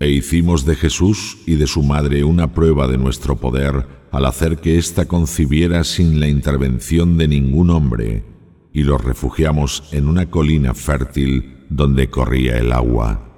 E hicimos de Jesús y de su madre una prueba de nuestro poder al hacer que ésta concibiera sin la intervención de ningún hombre, y los refugiamos en una colina fértil donde corría el agua.